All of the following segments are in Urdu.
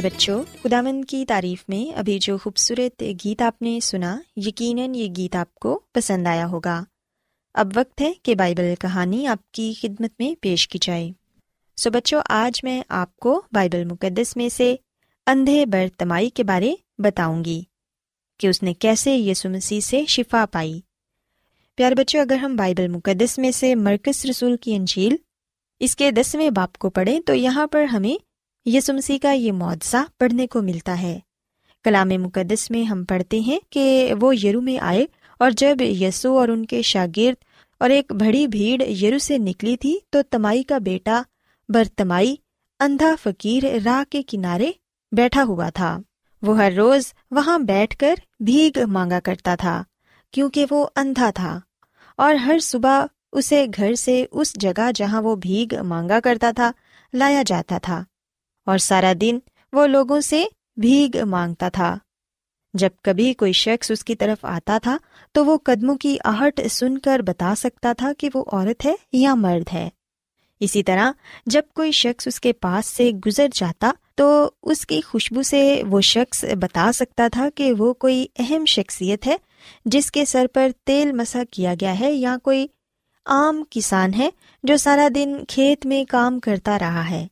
پیارے بچوں خدامند کی تعریف میں ابھی جو خوبصورت گیت آپ نے سنا، یقیناً یہ گیت آپ کو پسند آیا ہوگا۔ اب وقت ہے کہ بائبل کہانی آپ کی خدمت میں پیش کی جائے۔ سو بچوں، آج میں آپ کو بائبل مقدس میں سے اندھے برتمائی کے بارے بتاؤں گی کہ اس نے کیسے یسو مسیح سے شفا پائی۔ پیارے بچوں، اگر ہم بائبل مقدس میں سے مرکز رسول کی انجیل اس کے دسویں باپ کو پڑھیں تو یہاں پر ہمیں یسو مسیح کا یہ معاوضہ پڑھنے کو ملتا ہے۔ کلام مقدس میں ہم پڑھتے ہیں کہ وہ یرو میں آئے اور جب یسو اور ان کے شاگرد اور ایک بڑی بھیڑ یرو سے نکلی تھی تو تمائی کا بیٹا برتمائی، اندھا فقیر راہ کے کنارے بیٹھا ہوا تھا۔ وہ ہر روز وہاں بیٹھ کر بھیگ مانگا کرتا تھا کیونکہ وہ اندھا تھا اور ہر صبح اسے گھر سے اس جگہ جہاں وہ بھیگ مانگا کرتا تھا لایا جاتا تھا۔ اور سارا دن وہ لوگوں سے بھیگ مانگتا تھا۔ جب کبھی کوئی شخص اس کی طرف آتا تھا، تو وہ قدموں کی آہٹ سن کر بتا سکتا تھا کہ وہ عورت ہے یا مرد ہے۔ اسی طرح جب کوئی شخص اس کے پاس سے گزر جاتا، تو اس کی خوشبو سے وہ شخص بتا سکتا تھا کہ وہ کوئی اہم شخصیت ہے، جس کے سر پر تیل مسا کیا گیا ہے یا کوئی عام کسان ہے جو سارا دن کھیت میں کام کرتا رہا ہے۔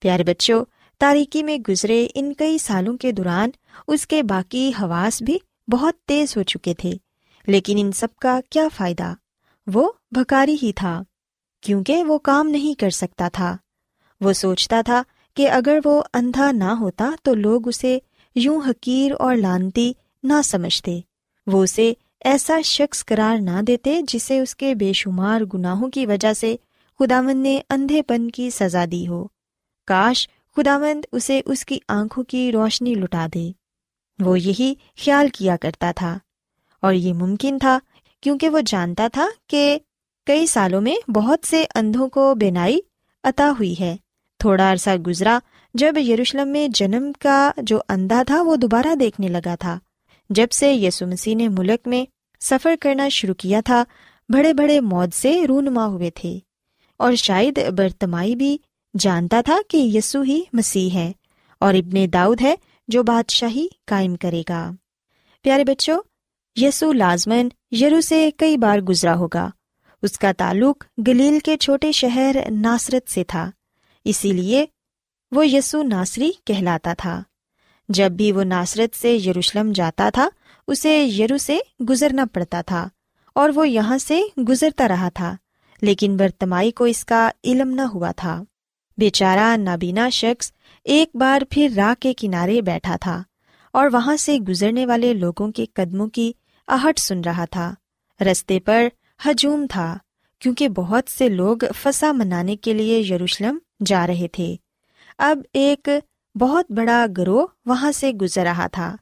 پیارے بچوں تاریکی میں گزرے ان کئی سالوں کے دوران اس کے باقی حواس بھی بہت تیز ہو چکے تھے۔ لیکن ان سب کا کیا فائدہ؟ وہ بھکاری ہی تھا، کیونکہ وہ کام نہیں کر سکتا تھا۔ وہ سوچتا تھا کہ اگر وہ اندھا نہ ہوتا تو لوگ اسے یوں حقیر اور لانتی نہ سمجھتے۔ وہ اسے ایسا شخص قرار نہ دیتے جسے اس کے بے شمار گناہوں کی وجہ سے خداون نے اندھے پن کی سزا دی ہو۔ کاش خداوند اسے اس کی آنکھوں کی روشنی لٹا دے۔ وہ یہی خیال کیا کرتا تھا۔ اور یہ ممکن تھا کیونکہ وہ جانتا تھا کہ کئی سالوں میں بہت سے اندھوں کو بینائی عطا ہوئی ہے۔ تھوڑا عرصہ گزرا جب یروشلم میں جنم کا جو اندھا تھا وہ دوبارہ دیکھنے لگا تھا۔ جب سے یسو مسیح نے ملک میں سفر کرنا شروع کیا تھا، بڑے بڑے موت سے رونما ہوئے تھے۔ اور شاید برتمائی بھی جانتا تھا کہ یسو ہی مسیح ہے اور ابن داؤد ہے جو بادشاہی قائم کرے گا۔ پیارے بچوں، یسو لازمن یرو سے کئی بار گزرا ہوگا۔ اس کا تعلق گلیل کے چھوٹے شہر ناصرت سے تھا، اسی لیے وہ یسو ناصری کہلاتا تھا۔ جب بھی وہ ناصرت سے یروشلم جاتا تھا، اسے یرو سے گزرنا پڑتا تھا اور وہ یہاں سے گزرتا رہا تھا، لیکن برتمائی کو اس کا علم نہ ہوا تھا۔ بیچارہ نابینا شخص ایک بار پھر راہ کے کنارے بیٹھا تھا اور وہاں سے گزرنے والے لوگوں کے قدموں کی آہٹ سن رہا تھا۔ رستے پر ہجوم تھا، کیونکہ بہت سے لوگ فسا منانے کے لیے یروشلم جا رہے تھے۔ اب ایک بہت بڑا گروہ وہاں سے گزر رہا تھا۔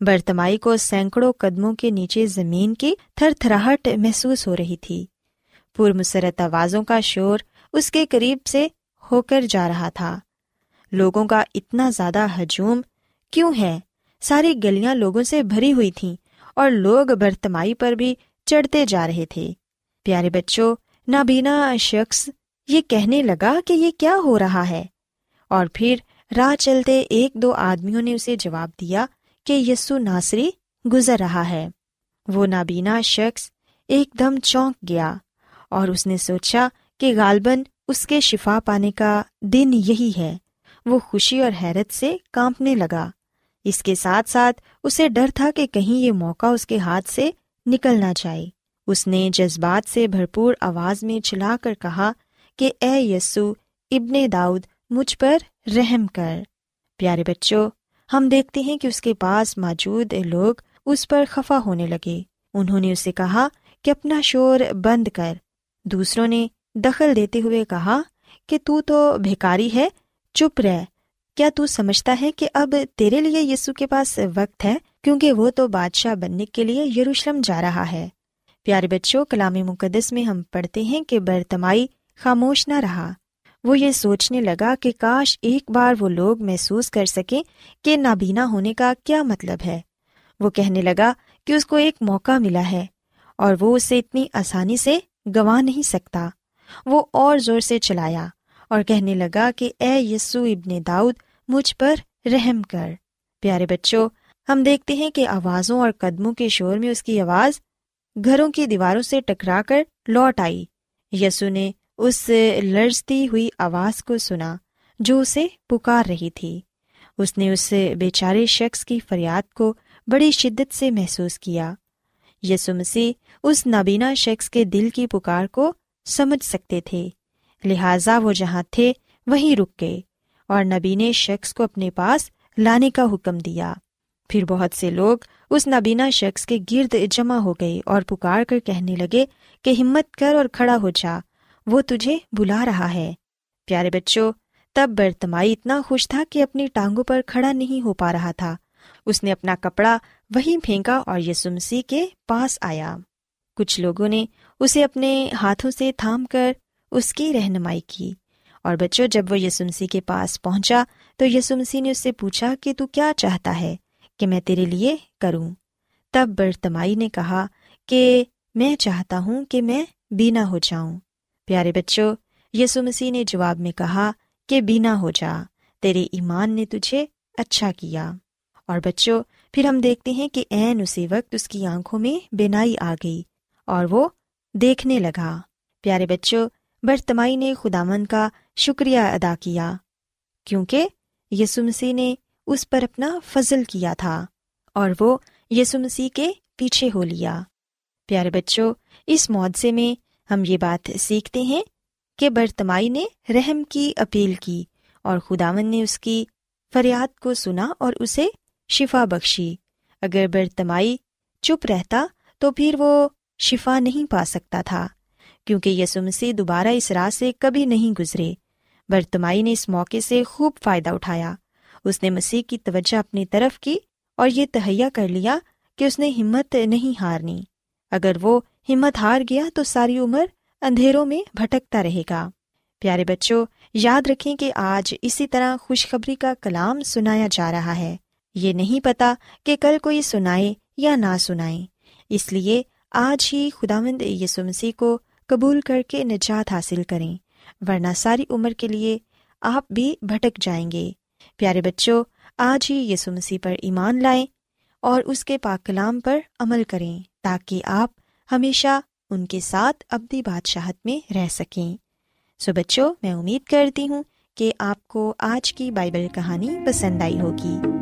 برتمائی کو سینکڑوں قدموں کے نیچے زمین کی تھر تھراہٹ محسوس ہو رہی تھی۔ پر مسرت آوازوں کا شور اس کے قریب سے ہو کر جا رہا تھا۔ لوگوں کا اتنا زیادہ ہجوم کیوں ہے؟ ساری گلیاں لوگوں سے بھری ہوئی تھیں اور لوگ برتمائی پر بھی چڑھتے جا رہے تھے۔ پیارے بچوں، نابینا شخص یہ کہنے لگا کہ یہ کیا ہو رہا ہے۔ اور پھر راہ چلتے ایک دو آدمیوں نے اسے جواب دیا کہ یسو ناصری گزر رہا ہے۔ وہ نابینا شخص ایک دم چونک گیا اور اس نے سوچا کہ غالباً اس کے شفا پانے کا دن یہی ہے۔ وہ خوشی اور حیرت سے کانپنے لگا۔ اس کے ساتھ ساتھ اسے ڈر تھا کہ کہیں یہ موقع اس کے ہاتھ سے نکل نہ جائے۔ اس نے جذبات سے بھرپور آواز میں چلا کر کہا کہ اے یسو، ابن داؤد، مجھ پر رحم کر۔ پیارے بچوں، ہم دیکھتے ہیں کہ اس کے پاس موجود لوگ اس پر خفا ہونے لگے۔ انہوں نے اسے کہا کہ اپنا شور بند کر۔ دوسروں نے دخل دیتے ہوئے کہا کہ تو تو بھیکاری ہے، چپ رہ۔ کیا تو سمجھتا ہے کہ اب تیرے لیے یسو کے پاس وقت ہے، کیونکہ وہ تو بادشاہ بننے کے لیے یروشلم جا رہا ہے۔ پیارے بچوں، کلام مقدس میں ہم پڑھتے ہیں کہ برتمائی خاموش نہ رہا۔ وہ یہ سوچنے لگا کہ کاش ایک بار وہ لوگ محسوس کر سکیں کہ نابینا ہونے کا کیا مطلب ہے۔ وہ کہنے لگا کہ اس کو ایک موقع ملا ہے اور وہ اسے اتنی آسانی سے گنوا نہیں سکتا۔ وہ اور زور سے چلایا اور کہنے لگا کہ اے یسو ابن داؤد، مجھ پر رحم کر۔ پیارے بچوں، ہم دیکھتے ہیں کہ آوازوں اور قدموں کے شور میں اس کی آواز گھروں کی دیواروں سے ٹکرا کر لوٹ آئی۔ یسو نے اس لرزتی ہوئی آواز کو سنا جو اسے پکار رہی تھی۔ اس نے اس بیچارے شخص کی فریاد کو بڑی شدت سے محسوس کیا۔ یسو مسیح، اس نابینا شخص کے دل کی پکار کو سمجھ سکتے تھے۔ لہذا وہ جہاں تھے، وہیں رک گئے اور نبینے شخص کو اپنے پاس لانے کا حکم دیا۔ پھر بہت سے لوگ اس نابینا شخص کے گرد جمع ہو گئے اور پکار کر کہنے لگے کہ ہمت کر اور کھڑا ہو جا، وہ تجھے بلا رہا ہے۔ پیارے بچوں، تب برتمائی اتنا خوش تھا کہ اپنی ٹانگوں پر کھڑا نہیں ہو پا رہا تھا۔ اس نے اپنا کپڑا وہیں پھینکا اور یسو مسیح کے پاس آیا۔ کچھ لوگوں نے اسے اپنے ہاتھوں سے تھام کر اس کی رہنمائی کی۔ اور بچوں، جب وہ یسو کے پاس پہنچا تو یسو نے اس سے پوچھا کہ تو کیا چاہتا ہے کہ میں تیرے لیے کروں۔ تب برتمائی نے کہا کہ میں چاہتا ہوں کہ میں بینا ہو جاؤں۔ پیارے بچوں یسو مسیح نے جواب میں کہا کہ بینا ہو جا، تیرے ایمان نے تجھے اچھا کیا۔ اور بچوں، پھر ہم دیکھتے ہیں کہ این اسی وقت اس کی آنکھوں میں بینائی آ گئی اور وہ دیکھنے لگا۔ پیارے بچوں، برتمائی نے خدامن کا شکریہ ادا کیا، کیونکہ یسو مسیح نے اس پر اپنا فضل کیا تھا اور وہ یسو مسیح کے پیچھے ہو لیا۔ پیارے بچوں، اس معاوضے میں ہم یہ بات سیکھتے ہیں کہ برتمائی نے رحم کی اپیل کی اور خداون نے اس کی فریاد کو سنا اور اسے شفا بخشی۔ اگر برتمائی چپ رہتا تو پھر وہ شفا نہیں پا سکتا تھا، کیونکہ یسو مسیح دوبارہ اس راہ سے کبھی نہیں گزرے۔ برتمائی نے اس موقع سے خوب فائدہ اٹھایا۔ اس نے مسیح کی توجہ اپنی طرف کی اور یہ تہیا کر لیا کہ اس نے ہمت نہیں ہارنی۔ اگر وہ ہمت ہار گیا تو ساری عمر اندھیروں میں بھٹکتا رہے گا۔ پیارے بچوں، یاد رکھیں کہ آج اسی طرح خوشخبری کا کلام سنایا جا رہا ہے۔ یہ نہیں پتا کہ کل کوئی سنائے یا نہ سنائے۔ اس لیے آج ہی خدا مند یسو مسیح کو قبول کر کے نجات حاصل کریں، ورنہ ساری عمر کے لیے آپ بھی بھٹک جائیں گے۔ پیارے بچوں، آج ہی یسو مسیح پر ایمان لائیں اور اس کے پاک کلام پر عمل کریں تاکہ آپ ہمیشہ ان کے ساتھ ابدی بادشاہت میں رہ سکیں۔ سو بچوں، میں امید کرتی ہوں کہ آپ کو آج کی بائبل کہانی پسند آئی ہوگی۔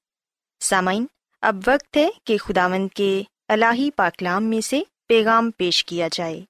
سامعین، اب وقت ہے کہ خداوند کے الہی پاکلام میں سے پیغام پیش کیا جائے۔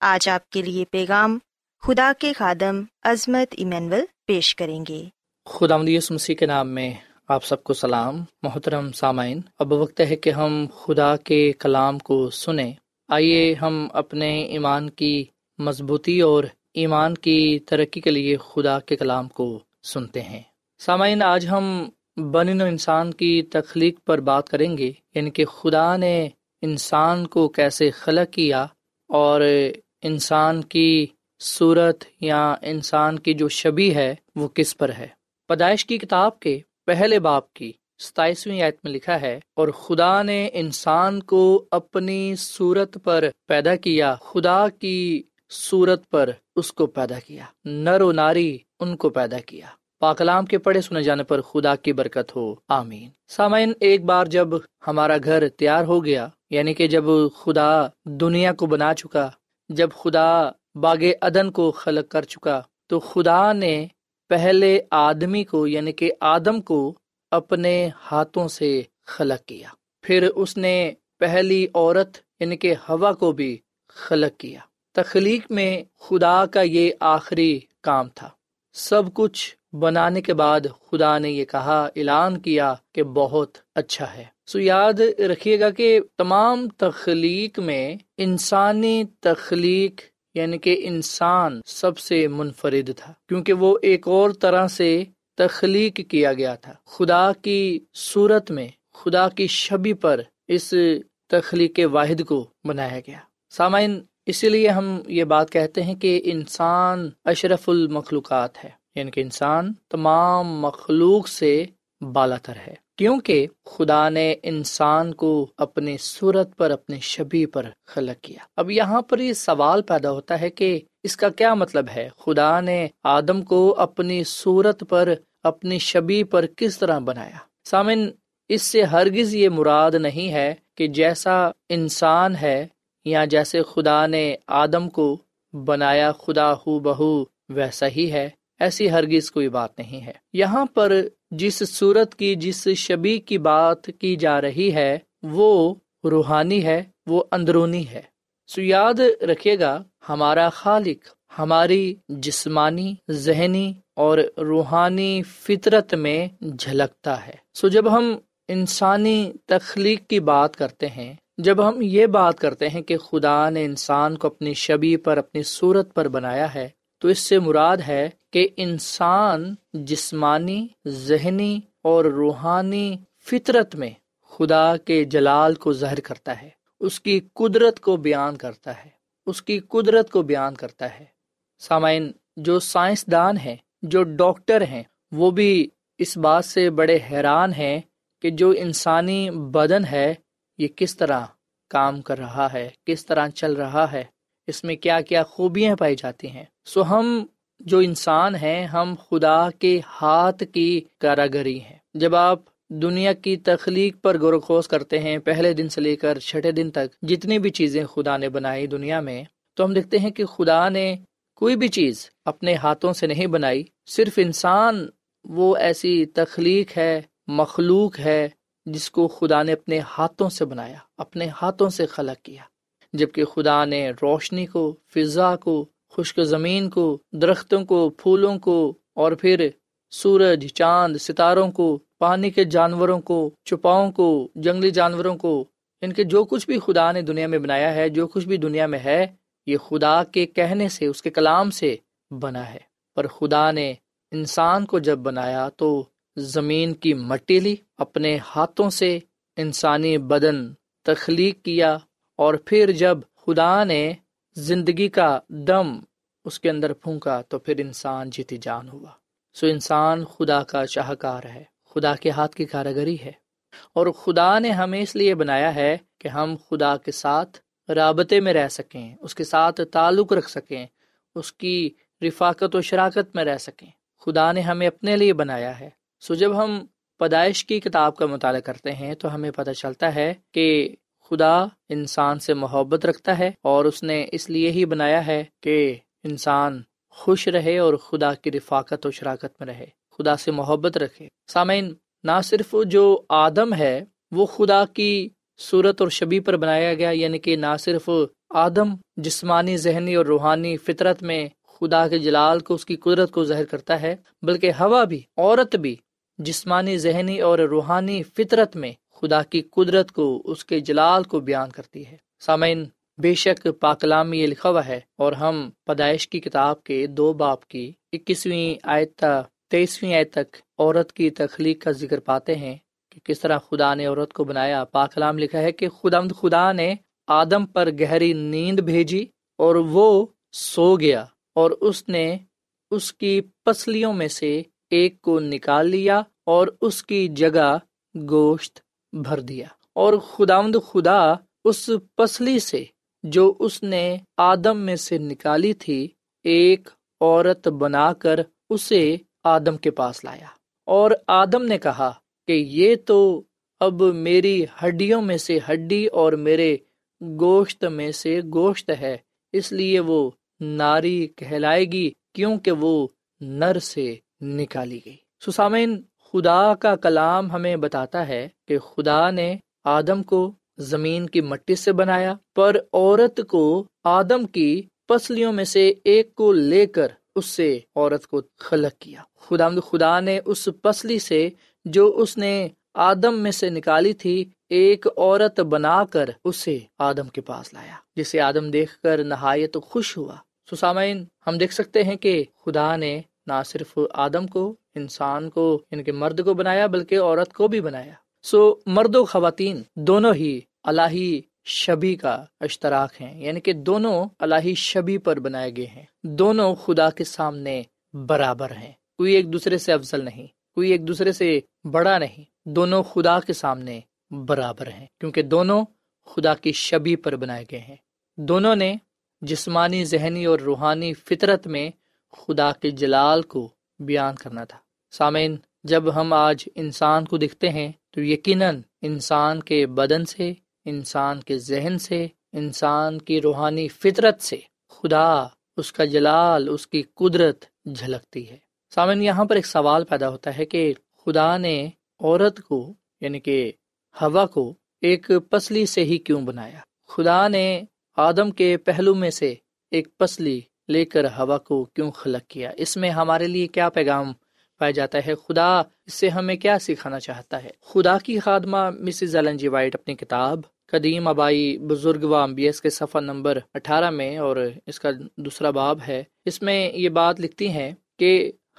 آج آپ کے لیے پیغام خدا کے خادم عظمت ایمینول پیش کریں گے۔ خدا مدیس مسیح کے نام میں آپ سب کو سلام۔ محترم سامعین، اب وقت ہے کہ ہم خدا کے کلام کو سنیں۔ آئیے ہم اپنے ایمان کی مضبوطی اور ایمان کی ترقی کے لیے خدا کے کلام کو سنتے ہیں۔ سامعین، آج ہم بن و انسان کی تخلیق پر بات کریں گے یعنی کہ خدا نے انسان کو کیسے خلق کیا اور انسان کی صورت یا انسان کی جو شبی ہے وہ کس پر ہے۔ پیدائش کی کتاب کے پہلے باپ کی ستائیسویں آیت میں لکھا ہے، اور خدا نے انسان کو اپنی صورت پر پیدا کیا، خدا کی صورت پر اس کو پیدا کیا، نر و ناری ان کو پیدا کیا۔ پاکلام کے پڑھے سنے جانے پر خدا کی برکت ہو۔ آمین۔ سامعین، ایک بار جب ہمارا گھر تیار ہو گیا یعنی کہ جب خدا دنیا کو بنا چکا، جب خدا باغ ادن کو خلق کر چکا، تو خدا نے پہلے آدمی کو یعنی کہ آدم کو، اپنے ہاتھوں سے خلق کیا۔ پھر اس نے پہلی عورت یعنی کہ ہوا کو بھی خلق کیا۔ تخلیق میں خدا کا یہ آخری کام تھا۔ سب کچھ بنانے کے بعد خدا نے یہ کہا، اعلان کیا کہ بہت اچھا ہے۔ سو یاد رکھیے گا کہ تمام تخلیق میں انسانی تخلیق یعنی کہ انسان سب سے منفرد تھا، کیونکہ وہ ایک اور طرح سے تخلیق کیا گیا تھا۔ خدا کی صورت میں، خدا کی شبی پر اس تخلیق واحد کو بنایا گیا۔ سامعین، اسی لیے ہم یہ بات کہتے ہیں کہ انسان اشرف المخلوقات ہے۔ یعنی کہ انسان تمام مخلوق سے بالا تر ہے۔ کیونکہ خدا نے انسان کو اپنی صورت پر، اپنے شبی پر خلق کیا۔ اب یہاں پر یہ سوال پیدا ہوتا ہے کہ اس کا کیا مطلب ہے؟ خدا نے آدم کو اپنی صورت پر، اپنی شبی پر کس طرح بنایا؟ سامن، اس سے ہرگز یہ مراد نہیں ہے کہ جیسا انسان ہے یا جیسے خدا نے آدم کو بنایا، خدا ہو بہو ویسا ہی ہے۔ ایسی ہرگز کوئی بات نہیں ہے۔ یہاں پر جس صورت کی، جس شبی کی بات کی جا رہی ہے، وہ روحانی ہے، وہ اندرونی ہے۔ سو یاد رکھے گا، ہمارا خالق، ہماری جسمانی، ذہنی اور روحانی فطرت میں جھلکتا ہے۔ سو جب ہم انسانی تخلیق کی بات کرتے ہیں، جب ہم یہ بات کرتے ہیں کہ خدا نے انسان کو اپنی شبی پر، اپنی صورت پر بنایا ہے تو اس سے مراد ہے کہ انسان جسمانی، ذہنی اور روحانی فطرت میں خدا کے جلال کو ظاہر کرتا ہے، اس کی قدرت کو بیان کرتا ہے، اس کی قدرت کو بیان کرتا ہے۔ سامعین، جو سائنسدان ہیں، جو ڈاکٹر ہیں، وہ بھی اس بات سے بڑے حیران ہیں کہ جو انسانی بدن ہے، یہ کس طرح کام کر رہا ہے، کس طرح چل رہا ہے، اس میں کیا کیا خوبیاں پائی جاتی ہیں۔ سو ہم جو انسان ہیں، ہم خدا کے ہاتھ کی کاراگری ہیں۔ جب آپ دنیا کی تخلیق پر غور و خوص کرتے ہیں، پہلے دن سے لے کر چھٹے دن تک جتنی بھی چیزیں خدا نے بنائی دنیا میں، تو ہم دیکھتے ہیں کہ خدا نے کوئی بھی چیز اپنے ہاتھوں سے نہیں بنائی، صرف انسان وہ ایسی تخلیق ہے، مخلوق ہے جس کو خدا نے اپنے ہاتھوں سے بنایا، اپنے ہاتھوں سے خلق کیا۔ جبکہ خدا نے روشنی کو، فضا کو خشک زمین کو، درختوں کو، پھولوں کو اور پھر سورج، چاند، ستاروں کو، پانی کے جانوروں کو چپاؤں کو، جنگلی جانوروں کو۔ ان کے جو کچھ بھی خدا نے دنیا میں بنایا ہے، جو کچھ بھی دنیا میں ہے، یہ خدا کے کہنے سے، اس کے کلام سے بنا ہے۔ پر خدا نے انسان کو جب بنایا تو زمین کی مٹی لی، اپنے ہاتھوں سے انسانی بدن تخلیق کیا اور پھر جب خدا نے زندگی کا دم اس کے اندر پھونکا تو پھر انسان جیتی جان ہوا۔ سو انسان خدا کا شاہکار ہے، خدا کے ہاتھ کی کاراگری ہے۔ اور خدا نے ہمیں اس لیے بنایا ہے کہ ہم خدا کے ساتھ رابطے میں رہ سکیں، اس کے ساتھ تعلق رکھ سکیں، اس کی رفاقت و شراکت میں رہ سکیں۔ خدا نے ہمیں اپنے لیے بنایا ہے۔ سو جب ہم پیدائش کی کتاب کا مطالعہ کرتے ہیں تو ہمیں پتہ چلتا ہے کہ خدا انسان سے محبت رکھتا ہے اور اس نے اس لیے ہی بنایا ہے کہ انسان خوش رہے اور خدا کی رفاقت و شراکت میں رہے، خدا سے محبت رکھے۔ سامعین، نہ صرف جو آدم ہے، وہ خدا کی صورت اور شبی پر بنایا گیا یعنی کہ نہ صرف آدم جسمانی، ذہنی اور روحانی فطرت میں خدا کے جلال کو، اس کی قدرت کو ظاہر کرتا ہے، بلکہ ہوا بھی، عورت بھی جسمانی، ذہنی اور روحانی فطرت میں خدا کی قدرت کو، اس کے جلال کو بیان کرتی ہے۔ سامعین، بے شک پاکلام یہ لکھا ہوا ہے اور ہم پیدائش کی کتاب کے دو باپ کی اکیسویں آیت تیسویں آیت تک عورت کی تخلیق کا ذکر پاتے ہیں کہ کس طرح خدا نے عورت کو بنایا۔ پاکلام لکھا ہے کہ خدا خدا نے آدم پر گہری نیند بھیجی اور وہ سو گیا اور اس نے اس کی پسلیوں میں سے ایک کو نکال لیا اور اس کی جگہ گوشت بھر دیا۔ اور خداوند خدا اس پسلی سے جو اس نے آدم میں سے نکالی تھی، ایک عورت بنا کر اسے آدم کے پاس لایا۔ اور آدم نے کہا کہ یہ تو اب میری ہڈیوں میں سے ہڈی اور میرے گوشت میں سے گوشت ہے، اس لیے وہ ناری کہلائے گی کیونکہ وہ نر سے نکالی گئی۔ سسامین خدا کا کلام ہمیں بتاتا ہے کہ خدا نے آدم کو زمین کی مٹی سے بنایا پر عورت کو آدم کی پسلیوں میں سے ایک کو لے کر اس سے عورت کو خلق کیا۔ خدا خدا نے اس پسلی سے جو اس نے آدم میں سے نکالی تھی، ایک عورت بنا کر اسے آدم کے پاس لایا، جسے آدم دیکھ کر نہایت خوش ہوا۔ سسامین ہم دیکھ سکتے ہیں کہ خدا نے نہ صرف آدم کو انسان کو یعنی ان کے مرد کو بنایا، بلکہ عورت کو بھی بنایا۔ سو مرد و خواتین دونوں ہی الہی شبی کا اشتراک ہیں۔ یعنی کہ دونوں الہی شبی پر بنائے گئے ہیں۔ دونوں خدا کے سامنے برابر ہیں۔ کوئی ایک دوسرے سے افضل نہیں، کوئی ایک دوسرے سے بڑا نہیں۔ دونوں خدا کے سامنے برابر ہیں، کیونکہ دونوں خدا کی شبی پر بنائے گئے ہیں۔ دونوں نے جسمانی، ذہنی اور روحانی فطرت میں خدا کے جلال کو بیان کرنا تھا۔ سامعین، جب ہم آج انسان کو دکھتے ہیں تو یقیناً انسان کے بدن سے، انسان کے ذہن سے، انسان کی روحانی فطرت سے خدا اس کا جلال، اس کی قدرت جھلکتی ہے۔ سامن یہاں پر ایک سوال پیدا ہوتا ہے کہ خدا نے عورت کو یعنی کہ ہوا کو، ایک پسلی سے ہی کیوں بنایا؟ خدا نے آدم کے پہلو میں سے ایک پسلی لے کر ہوا کو کیوں خلق کیا؟ اس میں ہمارے لیے کیا پیغام پایا جاتا ہے؟ خدا اس سے ہمیں کیا سکھانا چاہتا ہے؟ خدا کی خادمہ مسز ایلن جی وائٹ اپنی کتاب قدیم آبائی بزرگ و امبیس کے صفحہ نمبر اٹھارہ میں، اور اس کا دوسرا باب ہے۔ اس میں یہ بات لکھتی ہیں کہ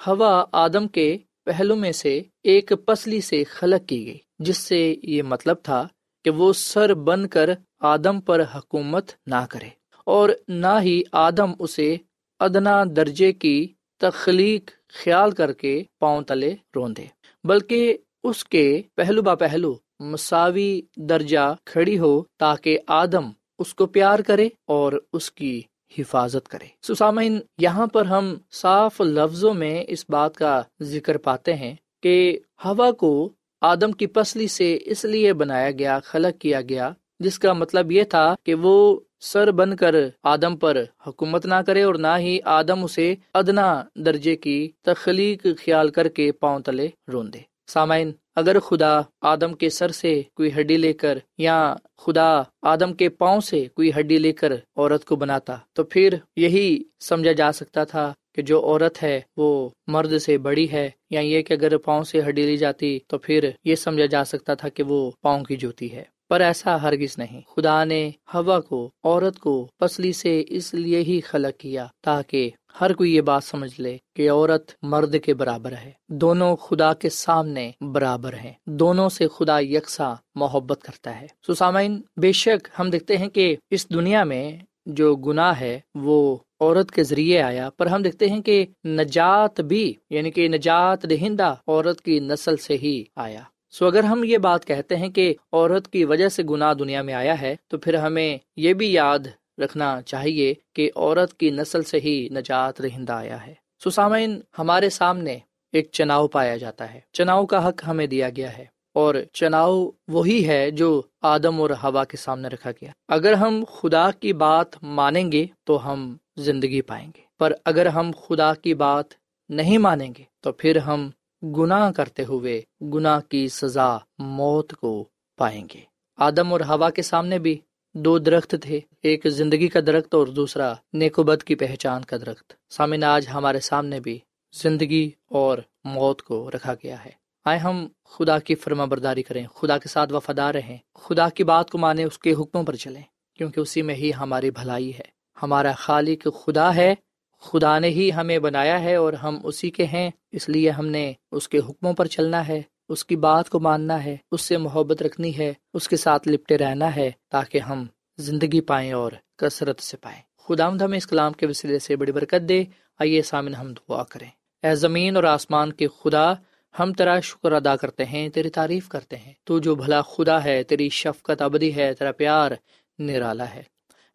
ہوا آدم کے پہلو میں سے ایک پسلی سے خلق کی گئی، جس سے یہ مطلب تھا کہ وہ سر بن کر آدم پر حکومت نہ کرے۔ اور نہ ہی آدم اسے ادنا درجے کی تخلیق خیال کر کے پاؤں تلے روندے، بلکہ اس کے پہلو با پہلو مساوی درجہ کھڑی ہو تاکہ آدم اس کو پیار کرے اور اس کی حفاظت کرے۔ سسامین یہاں پر ہم صاف لفظوں میں اس بات کا ذکر پاتے ہیں کہ ہوا کو آدم کی پسلی سے اس لیے بنایا گیا، خلق کیا گیا، جس کا مطلب یہ تھا کہ وہ سر بن کر آدم پر حکومت نہ کرے اور نہ ہی آدم اسے ادنا درجے کی تخلیق خیال کر کے پاؤں تلے رون دے سامعین، اگر خدا آدم کے سر سے کوئی ہڈی لے کر یا خدا آدم کے پاؤں سے کوئی ہڈی لے کر عورت کو بناتا، تو پھر یہی سمجھا جا سکتا تھا کہ جو عورت ہے وہ مرد سے بڑی ہے یا یہ کہ اگر پاؤں سے ہڈی لی جاتی تو پھر یہ سمجھا جا سکتا تھا کہ وہ پاؤں کی جوتی ہے۔ پر ایسا ہرگز نہیں۔ خدا نے ہوا کو، عورت کو پسلی سے اس لیے ہی خلق کیا تاکہ ہر کوئی یہ بات سمجھ لے کہ عورت مرد کے برابر ہے۔ دونوں خدا کے سامنے برابر ہیں۔ دونوں سے خدا یکساں محبت کرتا ہے۔ سسامین بے شک ہم دیکھتے ہیں کہ اس دنیا میں جو گناہ ہے، وہ عورت کے ذریعے آیا، پر ہم دیکھتے ہیں کہ نجات بھی یعنی کہ نجات دہندہ عورت کی نسل سے ہی آیا۔ سو اگر ہم یہ بات کہتے ہیں کہ عورت کی وجہ سے گناہ دنیا میں آیا ہے، تو پھر ہمیں یہ بھی یاد رکھنا چاہیے کہ عورت کی نسل سے ہی نجات رہندہ آیا ہے۔ سسامین ہمارے سامنے ایک چناؤ پایا جاتا ہے۔ چناؤ کا حق ہمیں دیا گیا ہے، اور چناؤ وہی ہے جو آدم اور ہوا کے سامنے رکھا گیا۔ اگر ہم خدا کی بات مانیں گے تو ہم زندگی پائیں گے، پر اگر ہم خدا کی بات نہیں مانیں گے تو پھر ہم گناہ کرتے ہوئے گناہ کی سزا موت کو پائیں گے۔ آدم اور ہوا کے سامنے بھی دو درخت تھے، ایک زندگی کا درخت اور دوسرا نیکوبت کی پہچان کا درخت۔ سامن آج ہمارے سامنے بھی زندگی اور موت کو رکھا گیا ہے۔ آئے ہم خدا کی فرما برداری کریں، خدا کے ساتھ وفادار رہیں، خدا کی بات کو مانے اس کے حکموں پر چلیں، کیونکہ اسی میں ہی ہماری بھلائی ہے۔ ہمارا خالق خدا ہے خدا نے ہی ہمیں بنایا ہے اور ہم اسی کے ہیں، اس لیے ہم نے اس کے حکموں پر چلنا ہے، اس کی بات کو ماننا ہے، اس سے محبت رکھنی ہے، اس کے ساتھ لپٹے رہنا ہے تاکہ ہم زندگی پائیں اور کثرت سے پائیں۔ خدا ہمیں اس کلام کے وسیلے سے بڑی برکت دے۔ آئیے سامن ہم دعا کریں۔ اے زمین اور آسمان کے خدا، ہم تیرا شکر ادا کرتے ہیں، تیری تعریف کرتے ہیں۔ تو جو بھلا خدا ہے، تیری شفقت ابدی ہے، تیرا پیار نرالا ہے۔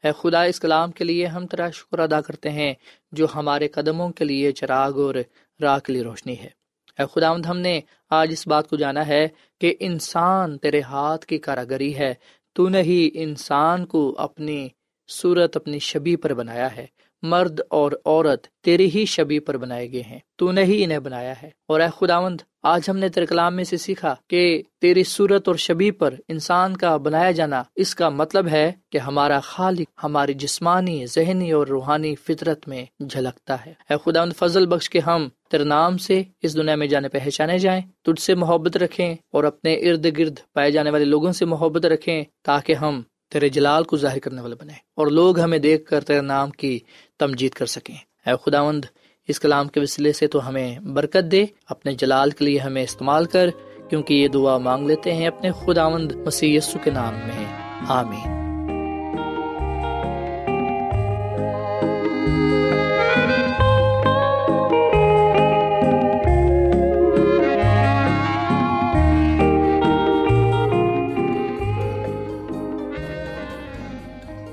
اے خدا، اس کلام کے لیے ہم تیرا شکر ادا کرتے ہیں، جو ہمارے قدموں کے لیے چراغ اور راہ کے لیے روشنی ہے۔ اے خدا ہم نے آج اس بات کو جانا ہے کہ انسان تیرے ہاتھ کی کاراگری ہے۔ تو نے ہی انسان کو اپنی صورت، اپنی شبی پر بنایا ہے۔ مرد اور عورت تیری ہی شبی پر بنائے گئے ہیں۔ تو نے ہی انہیں بنایا ہے۔ اور اے خداوند، آج ہم نے تیرے کلام میں سے سیکھا کہ تیری صورت اور شبی پر انسان کا بنایا جانا اس کا مطلب ہے کہ ہمارا خالق ہماری جسمانی، ذہنی اور روحانی فطرت میں جھلکتا ہے۔ اے خداوند، فضل بخش کے ہم تیرے نام سے اس دنیا میں جانے پہچانے جائیں، تجھ سے محبت رکھیں اور اپنے ارد گرد پائے جانے والے لوگوں سے محبت رکھیں تاکہ ہم تیرے جلال کو ظاہر کرنے والے بنے اور لوگ ہمیں دیکھ کر تیرے نام کی تمجید کر سکیں۔ اے خداوند، اس کلام کے وسیلے سے تو ہمیں برکت دے، اپنے جلال کے لیے ہمیں استعمال کر، کیونکہ یہ دعا مانگ لیتے ہیں اپنے خداوند مسیح یسو کے نام میں۔ آمین۔